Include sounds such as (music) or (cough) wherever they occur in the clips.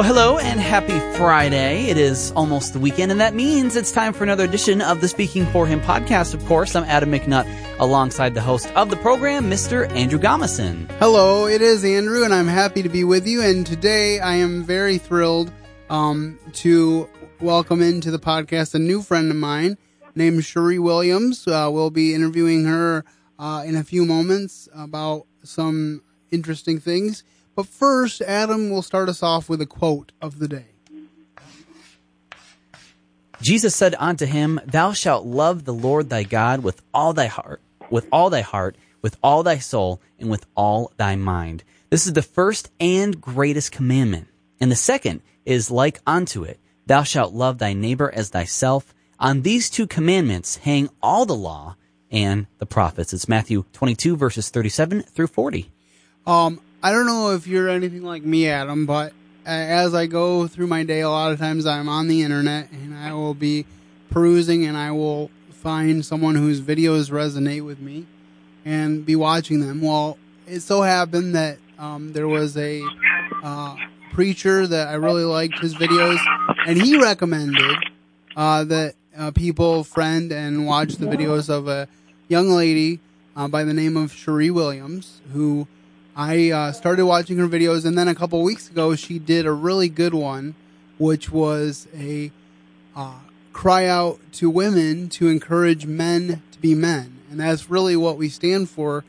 Well, hello and happy Friday. It is almost the weekend, and that means it's time for another edition of the Speaking for Him podcast. Of course, I'm Adam McNutt alongside the host of the program, Mr. Andrew Gomison. Hello, it is Andrew, and I'm happy to be with you. And today I am very thrilled um, to welcome into the podcast a new friend of mine named Sheree Williams. Uh, we'll be interviewing her uh, in a few moments about some interesting things. But first, Adam will start us off with a quote of the day. Jesus said unto him, Thou shalt love the Lord thy God with all thy heart, with all thy heart, with all thy soul, and with all thy mind. This is the first and greatest commandment. And the second is like unto it. Thou shalt love thy neighbor as thyself. On these two commandments hang all the law and the prophets. It's Matthew 22 verses 37 through 40. Um, I don't know if you're anything like me, Adam, but as I go through my day, a lot of times I'm on the internet and I will be perusing and I will find someone whose videos resonate with me and be watching them. Well, it so happened that um, there was a uh, preacher that I really liked his videos, and he recommended uh, that uh, people friend and watch the videos of a young lady uh, by the name of Sheree Williams, who I uh, started watching her videos, and then a couple weeks ago, she did a really good one, which was a uh, cry out to women to encourage men to be men. And that's really what we stand for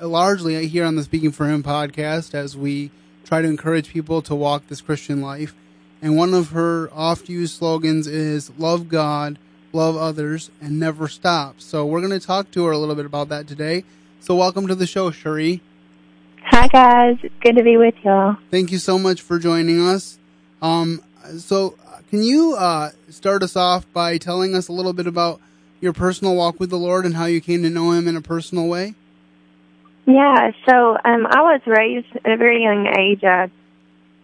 largely here on the Speaking for Him podcast as we try to encourage people to walk this Christian life. And one of her oft used slogans is love God, love others, and never stop. So we're going to talk to her a little bit about that today. So welcome to the show, Sheree. Hi guys, it's good to be with y'all. Thank you so much for joining us. Um, so can you uh, start us off by telling us a little bit about your personal walk with the Lord and how you came to know Him in a personal way? Yeah, so um, I was raised at a very young age. I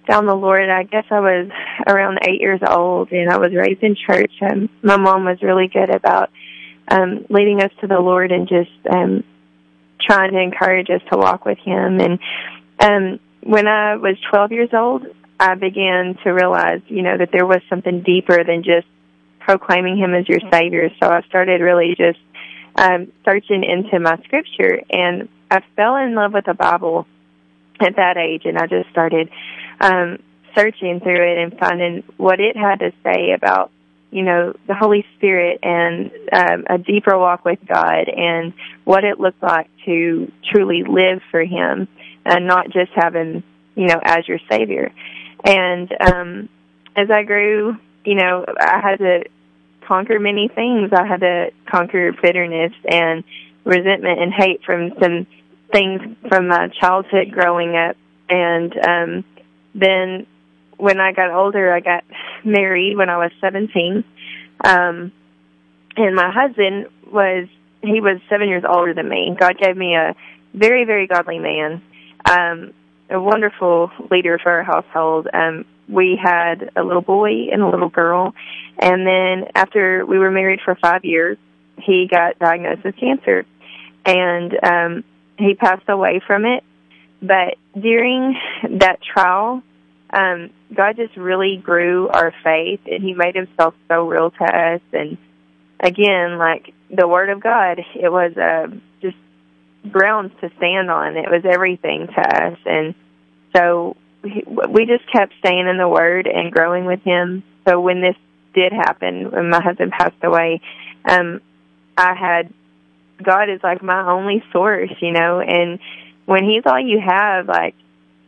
found the Lord. I guess I was around eight years old, and I was raised in church. And my mom was really good about um, leading us to the Lord and just um, trying to encourage us to walk with Him. And um, when I was 12 years old, I began to realize, you know, that there was something deeper than just proclaiming Him as your Savior. So I started really just um, searching into my scripture, and I fell in love with the Bible at that age, and I just started um, searching through it and finding what it had to say about you know, the Holy Spirit and um, a deeper walk with God and what it looked like to truly live for Him and not just have Him, you know, as your Savior. And um, as I grew, you know, I had to conquer many things. I had to conquer bitterness and resentment and hate from some things from my childhood growing up. And um, then when I got older, I got (sighs) married when I was 17. Um, and my husband was, he was seven years older than me. God gave me a very, very godly man, um, a wonderful leader for our household. Um, we had a little boy and a little girl. And then after we were married for five years, he got diagnosed with cancer. And, um, he passed away from it. But during that trial, um, God just really grew our faith and He made Himself so real to us. And again, like the Word of God, it was uh, just grounds to stand on. It was everything to us. And so we just kept staying in the Word and growing with Him. So when this did happen, when my husband passed away, um, I had God is like my only source, you know, and when He's all you have, like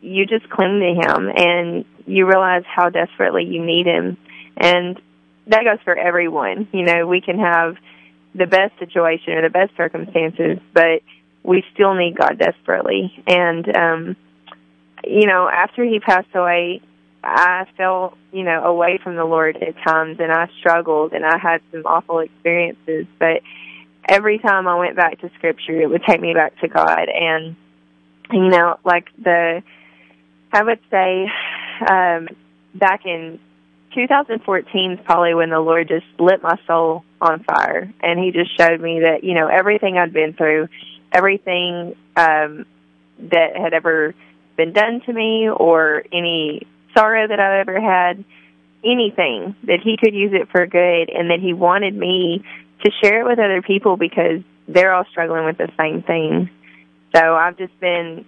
you just cling to him and you realize how desperately you need him. And that goes for everyone. You know, we can have the best situation or the best circumstances, but we still need God desperately. And, um, you know, after he passed away, I felt, you know, away from the Lord at times and I struggled and I had some awful experiences, but every time I went back to scripture, it would take me back to God. And, you know, like the, I would say um, back in 2014 is probably when the Lord just lit my soul on fire, and He just showed me that you know everything I'd been through, everything um, that had ever been done to me, or any sorrow that I've ever had, anything, that He could use it for good and that He wanted me to share it with other people because they're all struggling with the same thing. So I've just been,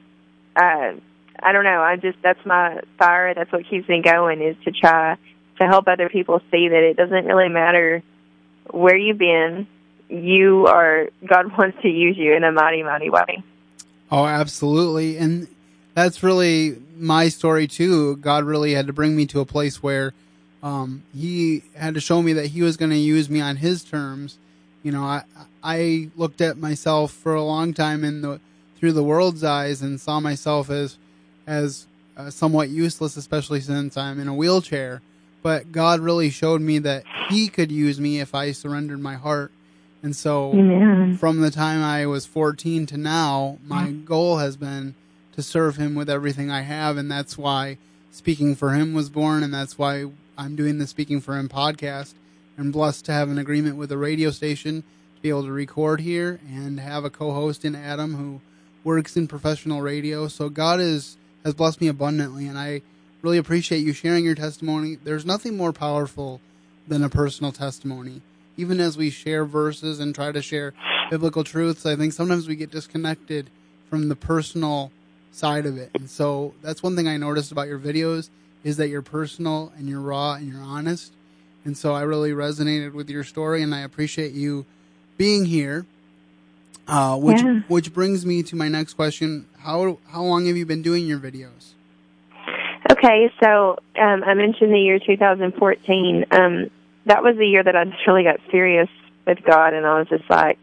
uh, I don't know, I just, that's my fire. That's what keeps me going is to try to help other people see that it doesn't really matter where you've been. You are, God (laughs) wants to use you in a mighty, mighty way. Oh, absolutely. And that's really my story too. God really had to bring me to a place where um, he had to show me that he was going to use me on his terms. You know, I I looked at myself for a long time in the through the world's eyes and saw myself as as uh, somewhat useless, especially since I'm in a wheelchair. But God really showed me that He could use me if I surrendered my heart. And so, Amen. from the time I was 14 to now, my goal has been to serve Him with everything I have, and that's why Speaking for Him was born, and that's why I'm doing the Speaking for Him podcast. I'm blessed to have an agreement with a radio station to be able to record here and have a co-host in Adam who works in professional radio. So God is has blessed me abundantly, and I really appreciate you sharing your testimony. There's nothing more powerful than a personal testimony. Even as we share verses and try to share biblical truths, I think sometimes we get disconnected from the personal side of it. And so that's one thing I noticed about your videos is that you're personal and you're raw and you're honest. And so I really resonated with your story and I appreciate you being here. Uh, which Yeah. which brings me to my next question. How how long have you been doing your videos? Okay, so um, I mentioned the year 2014. Um, that was the year that I just really got serious with God, and I was just like,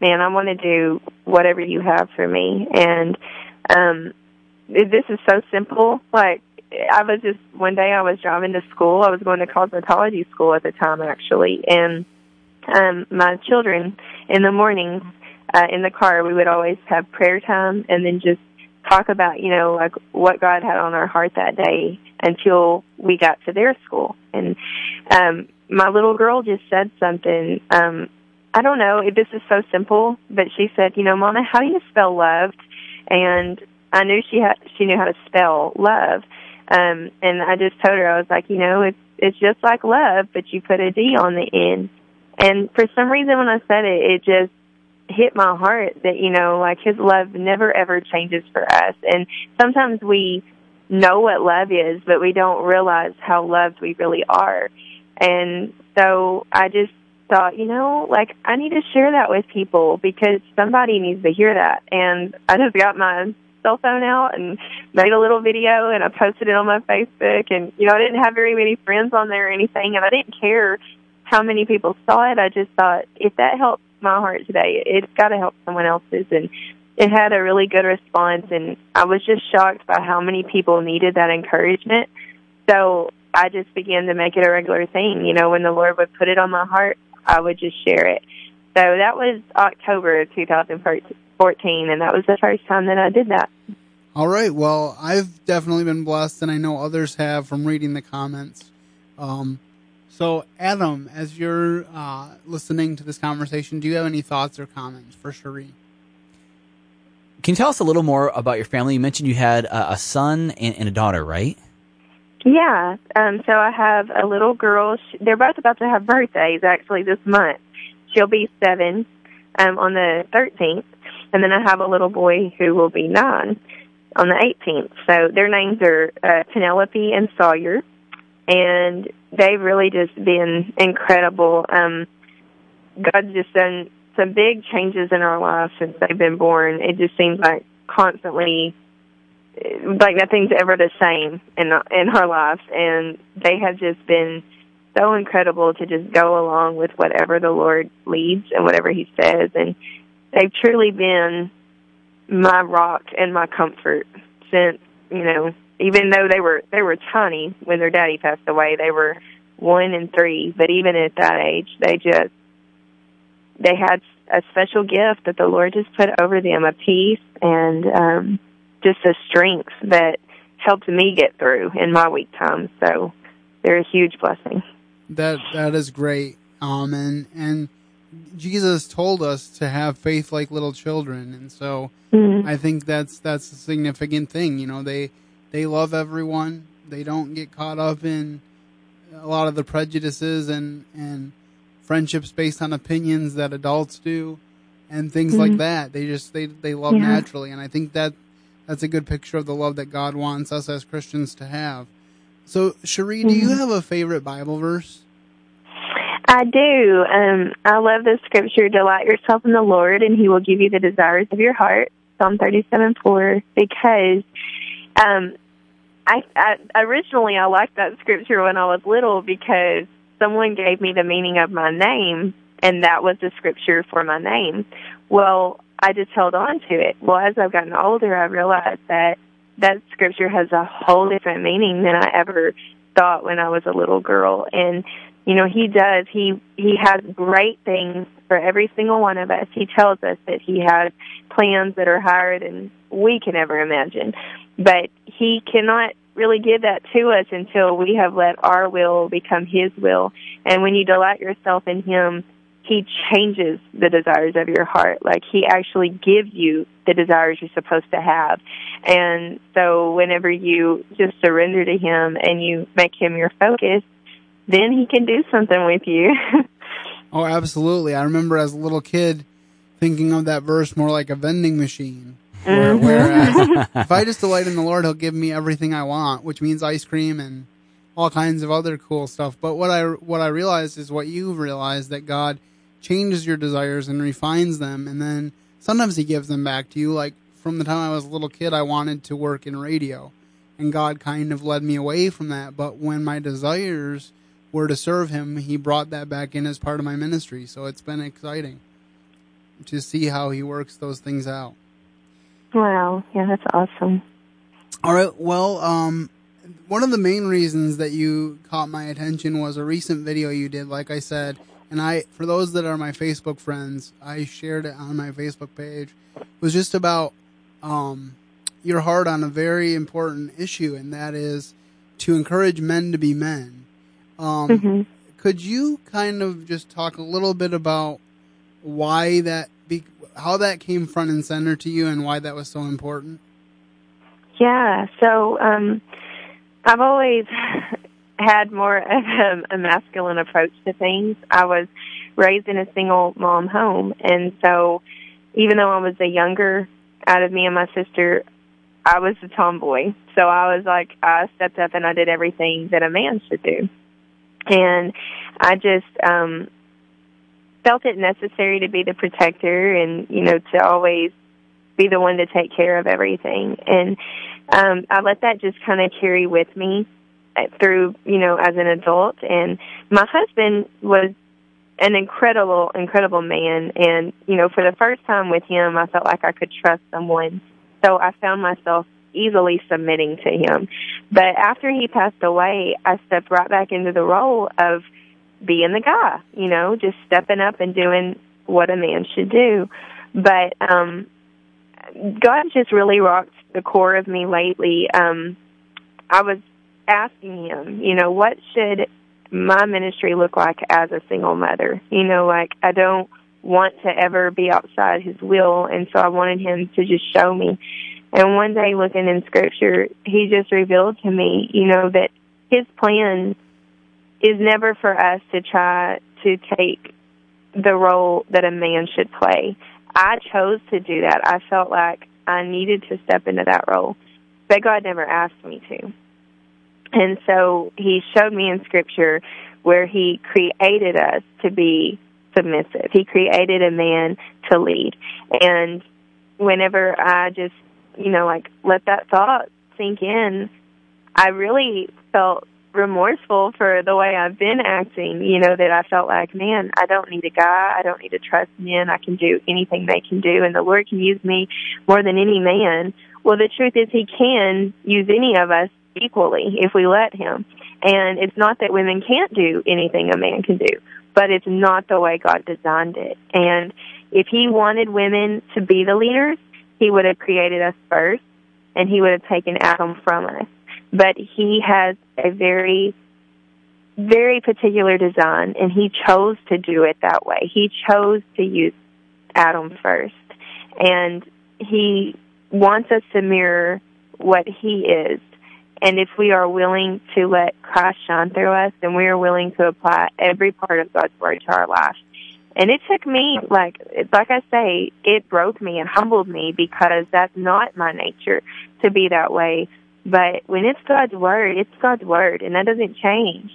"Man, I want to do whatever you have for me." And um, this is so simple. Like, I was just one day I was driving to school. I was going to cosmetology school at the time, actually, and um, my children in the mornings uh, in the car, we would always have prayer time, and then just talk about, you know, like what God had on our heart that day until we got to their school. And um my little girl just said something um I don't know, this is so simple, but she said, you know, Mama, how do you spell loved? And I knew she had she knew how to spell love. Um and I just told her I was like, you know, it's it's just like love, but you put a D on the end. And for some reason when I said it, it just hit my heart that you know like his love never ever changes for us. And sometimes we know what love is but we don't realize how loved we really are. And so i just thought you know like i need to share that with people because somebody needs to hear that. And i just got my cell phone out and made a little video and i posted it on my facebook. And you know i didn't have very many friends on there or anything and i didn't care how many people saw it. I just thought if that helps my heart today. It's got to help someone else's, and it had a really good response. And I was just shocked by how many people needed that encouragement. So I just began to make it a regular thing. You know, when the Lord would put it on my heart, I would just share it. So that was October 2014, and that was the first time that I did that. All right. Well, I've definitely been blessed, and I know others have from reading the comments. Um, so, Adam, as you're uh, listening to this conversation, do you have any thoughts or comments for Sheree? Can you tell us a little more about your family? You mentioned you had a, a son and, and a daughter, right? Yeah. Um, so I have a little girl. She, they're both about to have birthdays actually this month. She'll be seven um, on the 13th, and then I have a little boy who will be nine on the 18th. So their names are uh, Penelope and Sawyer, and they've really just been incredible. Um, God's just done some big changes in our lives since they've been born. It just seems like constantly like nothing's ever the same in in our lives, and they have just been so incredible to just go along with whatever the Lord leads and whatever He says, and they've truly been my rock and my comfort since you know even though they were they were tiny when their daddy passed away, they were one and three, but even at that age, they just they had a special gift that the Lord just put over them, a peace and um just a strength that helped me get through in my weak times. So they're a huge blessing. That that is great. Um, and and Jesus told us to have faith like little children, and so Mm-hmm. I think that's that's a significant thing. You know, they they love everyone. they don't get caught up in a lot of the prejudices and and friendships based on opinions that adults do and things like Mhm. that. They just they they love Yeah. naturally, and I think that that's a good picture of the love that God wants us as Christians to have. So, Sheree, do you Mhm. have a favorite Bible verse? I do. Um, I love the scripture, delight yourself in the Lord and he will give you the desires of your heart. Psalm 37, 4, because, um, I, I, originally I liked that scripture when I was little because someone gave me the meaning of my name and that was the scripture for my name. Well, I just held on to it. Well, as I've gotten older, I realized that that scripture has a whole different meaning than I ever thought when I was a little girl. And you know he does he he has great things for every single one of us he tells us that he has plans that are higher than we can ever imagine but he cannot really give that to us until we have let our will become his will and when you delight yourself in him he changes the desires of your heart like he actually gives you the desires you're supposed to have and so whenever you just surrender to him and you make him your focus then he can do something with you. (laughs) Oh, absolutely. I remember as a little kid thinking of that verse more like a vending machine. Where, Mhm. Whereas (laughs) if I just delight in the Lord, He'll give me everything I want, which means ice cream and all kinds of other cool stuff. But what I what I realized is what you've realized that God changes your desires and refines them, and then sometimes He gives them back to you. Like from the time I was a little kid, I wanted to work in radio, and God kind of led me away from that. But when my desires were to serve Him, He brought that back in as part of my ministry. So it's been exciting to see how He works those things out. Wow, yeah, that's awesome. All right. Well, um, one of the main reasons that you caught my attention was a recent video you did. Like I said, and I, for those that are my Facebook friends, I shared it on my Facebook page. It was just about um, your heart on a very important issue, and that is to encourage men to be men. Um, hmm could you kind of just talk a little bit about why that, how that came front and center to you, and why that was so important? Yeah, so um, I've always (laughs) had more (laughs) of a, a masculine approach to things. I was raised in a single mom home, and so even though I was the younger out of me and my sister, I was the tomboy. So I was like, I stepped up and I did everything that a man should do. And I just um felt it necessary to be the protector and, you know, to always be the one to take care of everything. And um I let that just kind of carry with me uh, through, you know, as an adult and my husband was an incredible incredible man and, you know, for the first time with him, I felt like I could trust someone. So I found myself easily submitting to him. But after he passed away, I stepped right back into the role of being the guy, you know, just stepping up and doing what a man should do. But um God just really rocked the core of me lately. Um I was asking him, you know, what should my ministry look like as a single mother? You know, like I don't want to ever be outside his will and so I wanted him to just show me. And one day looking in scripture, he just revealed to me, you know, that his plan is never for us to try to take the role that a man should play. I chose to do that. I felt like I needed to step into that role, but God never asked me to. And so he showed me in scripture where he created us to be submissive. He created a man to lead. And whenever I just, you know, like let that thought sink in, I really felt remorseful for the way I've been acting, you know, that I felt like, man, I don't need a guy. I don't need to trust men. I can do anything they can do and the Lord can use me more than any man. Well, the truth is he can use any of us equally if we let him. And it's not that women can't do anything a man can do, but it's not the way God designed it. And if he wanted women to be the leaders, he would have created us first and he would have taken Adam from us. But he has a very, very particular design and he chose to do it that way. He chose to use Adam first. And he wants us to mirror what he is. And if we are willing to let Christ shine through us, then we are willing to apply every part of God's word to our life. And it took me, like, like I say, it broke me and humbled me because that's not my nature to be that way. But when it's God's word, it's God's word and that doesn't change.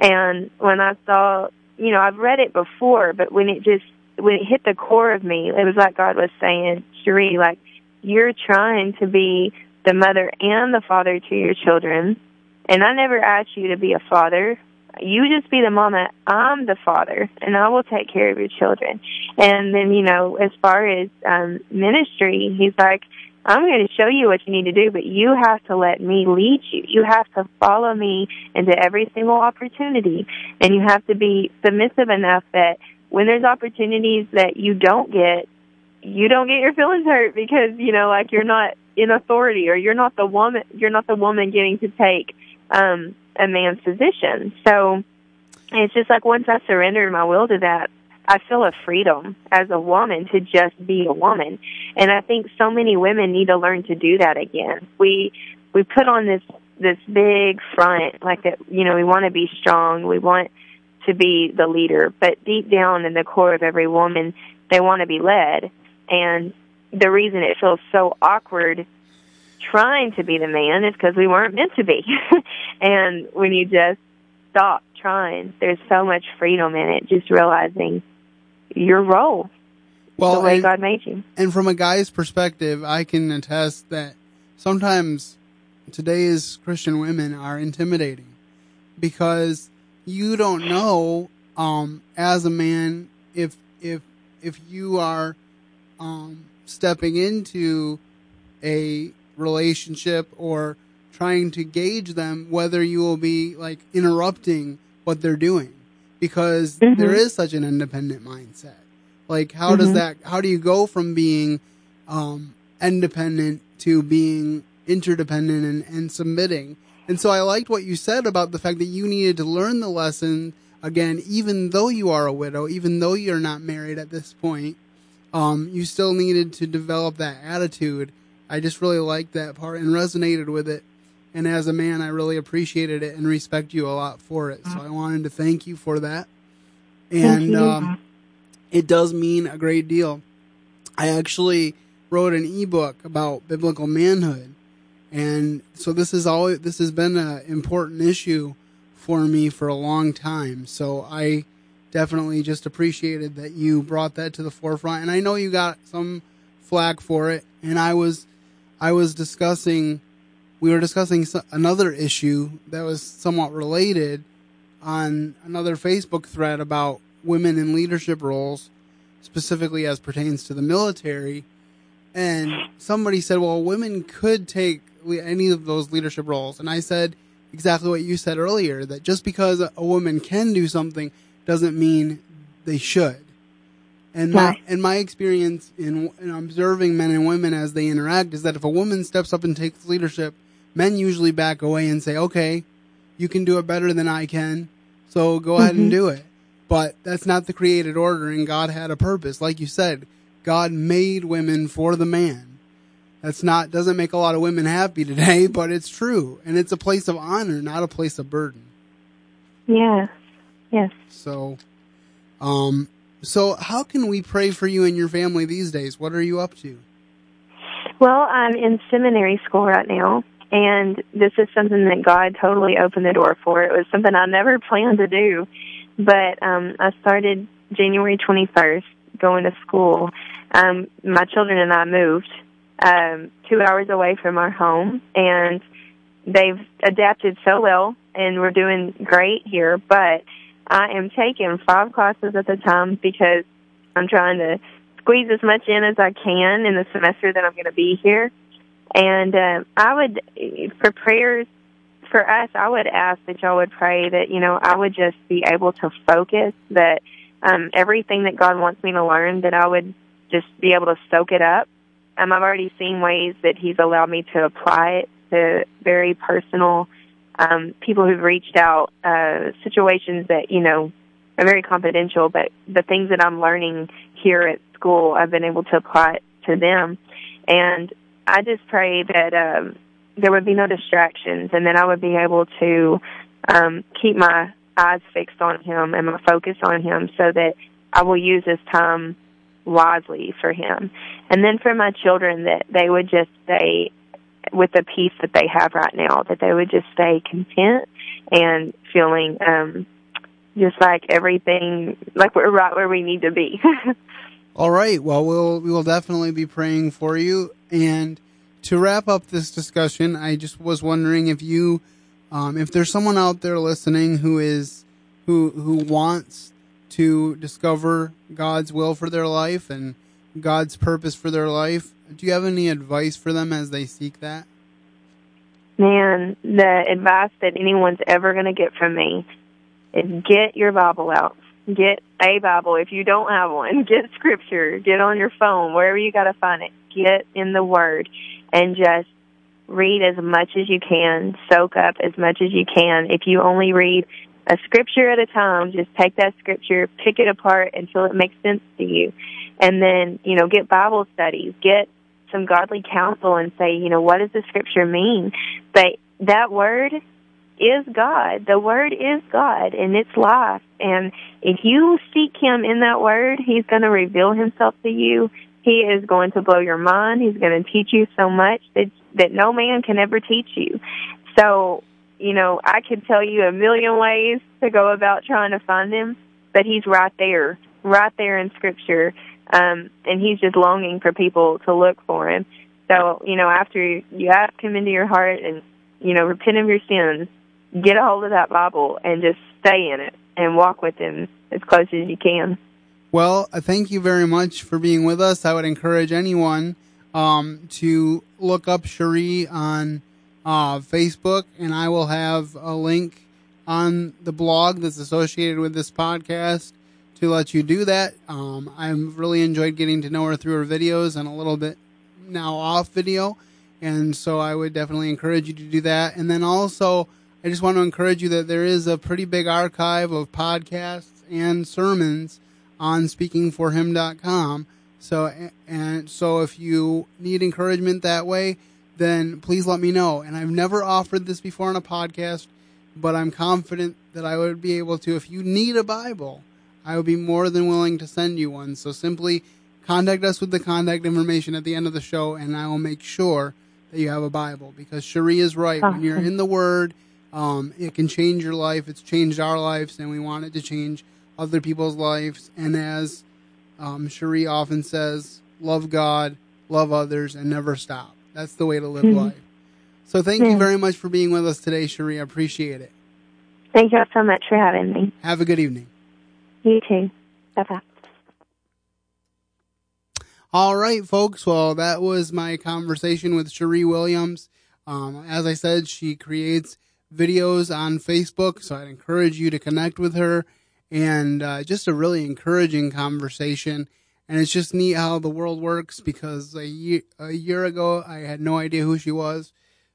And when I saw, you know, I've read it before, but when it just, when it hit the core of me, it was like God was saying, Sheree, like, you're trying to be the mother and the father to your children. And I never asked you to be a father. You just be the mama. I'm the father, and I will take care of your children. And then, you know, as far as um, ministry, he's like, I'm going to show you what you need to do, but you have to let me lead you. You have to follow me into every single opportunity, and you have to be submissive enough that when there's opportunities that you don't get, you don't get your feelings hurt because you know, like you're not in authority or you're not the woman. You're not the woman getting to take um, a man's position. So it's just like once I surrender my will to that, I feel a freedom as a woman to just be a woman. And I think so many women need to learn to do that again. We we put on this this big front like that you know, we want to be strong, we want to be the leader, but deep down in the core of every woman, they want to be led. And the reason it feels so awkward trying to be the man is because we weren't meant to be. (laughs) and when you just stop trying, there's so much freedom in it, just realizing your role. Well, the way and, God made you. And from a guy's perspective, I can attest that sometimes today's Christian women are intimidating because you don't know um, as a man if if if you are um, stepping into a relationship or trying to gauge them whether you will be like interrupting what they're doing because mm-hmm. there is such an independent mindset. Like, how mm-hmm. does that, how do you go from being, um, independent to being interdependent and, and submitting? And so I liked what you said about the fact that you needed to learn the lesson again, even though you are a widow, even though you're not married at this point, um, you still needed to develop that attitude. I just really liked that part and resonated with it. And as a man, I really appreciated it and respect you a lot for it. So I wanted to thank you for that. And um, it does mean a great deal. I actually wrote an ebook about biblical manhood. And so this is always this has been an important issue for me for a long time. So I definitely just appreciated that you brought that to the forefront. And I know you got some flack for it. And I was I was discussing we were discussing another issue that was somewhat related on another Facebook thread about women in leadership roles, specifically as pertains to the military. And somebody said, well, women could take any of those leadership roles. And I said exactly what you said earlier that just because a woman can do something doesn't mean they should. And my, and my experience in, in observing men and women as they interact is that if a woman steps up and takes leadership, men usually back away and say, okay, you can do it better than I can. So go mm-hmm. ahead and mm-hmm. do it. But that's not the created order and God had a purpose. Like you said, God made women for the man. That's not, doesn't make a lot of women happy today, (laughs) but it's true. And it's a place of honor, not a place of burden. Yeah. Yes. So, um, so how can we pray for you and your family these days? What are you up to? Well, I'm in seminary school right now, and this is something that God totally opened the door for. It was something I never planned to do, but um, I started January 21st going to school. Um, my children and I moved um, two hours away from our home, and they've adapted so well, and we're doing great here. But I am taking five classes at a time because I'm trying to squeeze as much in as I can in the semester that I'm going to be here. And uh, I would, for prayers for us, I would ask that y'all would pray that, you know, I would just be able to focus, that um, everything that God wants me to learn, that I would just be able to soak it up. Um, I've already seen ways that He's allowed me to apply it to very personal um, people who've reached out, uh, situations that, you know, are very confidential, but the things that I'm learning here at school, I've been able to apply it to them. And I just pray that um, there would be no distractions, and then I would be able to um, keep my eyes fixed on Him and my focus on Him, so that I will use this time wisely for Him. And then for my children, that they would just stay with the peace that they have right now, that they would just stay content and feeling um, just like everything, like we're right where we need to be. (laughs) All right. Well, we'll we will definitely be praying for you. And to wrap up this discussion, I just was wondering if you, um, if there's someone out there listening who is who who wants to discover God's will for their life and God's purpose for their life, do you have any advice for them as they seek that? Man, the advice that anyone's ever going to get from me is get your Bible out. Get a Bible. If you don't have one, (laughs) get scripture. Get on your phone, wherever you got to find it. Get in the Word and just read as much as you can. Soak up as much as you can. If you only read a scripture at a time, just take that scripture, pick it apart until it makes sense to you. And then, you know, get Bible studies, get some godly counsel and say, you know, what does the scripture mean? But that word is God. The word is God and it's life. And if you seek him in that word, he's going to reveal himself to you. He is going to blow your mind. He's going to teach you so much that that no man can ever teach you. So, you know, I could tell you a million ways to go about trying to find him, but he's right there, right there in scripture. Um, and he's just longing for people to look for him. So, you know, after you ask him into your heart and, you know, repent of your sins, get a hold of that Bible and just stay in it and walk with him as close as you can. Well, uh, thank you very much for being with us. I would encourage anyone um, to look up Sheree on uh, Facebook, and I will have a link on the blog that's associated with this podcast to let you do that. Um, I've really enjoyed getting to know her through her videos and a little bit now off video. And so I would definitely encourage you to do that. And then also, I just want to encourage you that there is a pretty big archive of podcasts and sermons on speakingforhim.com. So, and so if you need encouragement that way, then please let me know. And I've never offered this before on a podcast, but I'm confident that I would be able to. If you need a Bible, I would be more than willing to send you one. So simply contact us with the contact information at the end of the show, and I will make sure that you have a Bible. Because Sheree is right. When you're in the Word, um, it can change your life. It's changed our lives, and we want it to change other people's lives. And as um, Sheree often says, love God, love others, and never stop. That's the way to live mm-hmm. life. So thank you very much for being with us today, Sheree. I appreciate it. Thank you so much for having me. Have a good evening. You too. Bye bye. All right, folks. Well, that was my conversation with Sheree Williams. Um, as I said, she creates videos on Facebook, so I'd encourage you to connect with her. And uh, just a really encouraging conversation. And it's just neat how the world works because a year, a year ago I had no idea who she was,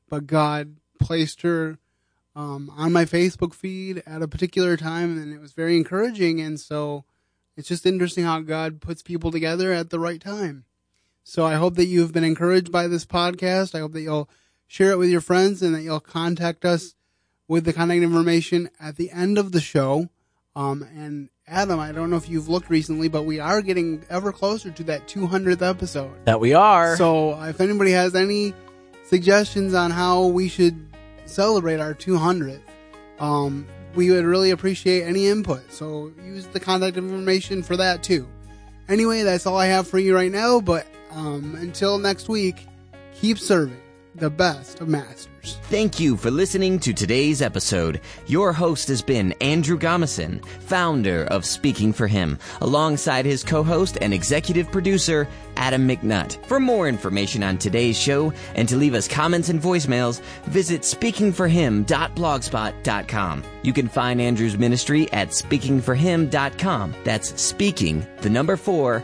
but God placed her um, on my Facebook feed at a particular time, and it was very encouraging. And so it's just interesting how God puts people together at the right time. So I hope that you've been encouraged by this podcast. I hope that you'll share it with your friends and that you'll contact us with the contact information at the end of the show. Um, and Adam, I don't know if you've looked recently, but we are getting ever closer to that 200th episode. That we are. So if anybody has any suggestions on how we should celebrate our 200th, um, we would really appreciate any input. So use the contact information for that too. Anyway, that's all I have for you right now. But um, until next week, keep serving the best of masters. Thank you for listening to today's episode. Your host has been Andrew Gomison, founder of Speaking for Him, alongside his co-host and executive producer, Adam McNutt. For more information on today's show and to leave us comments and voicemails, visit speakingforhim.blogspot.com. You can find Andrew's ministry at speakingforhim.com. That's speaking, the number four,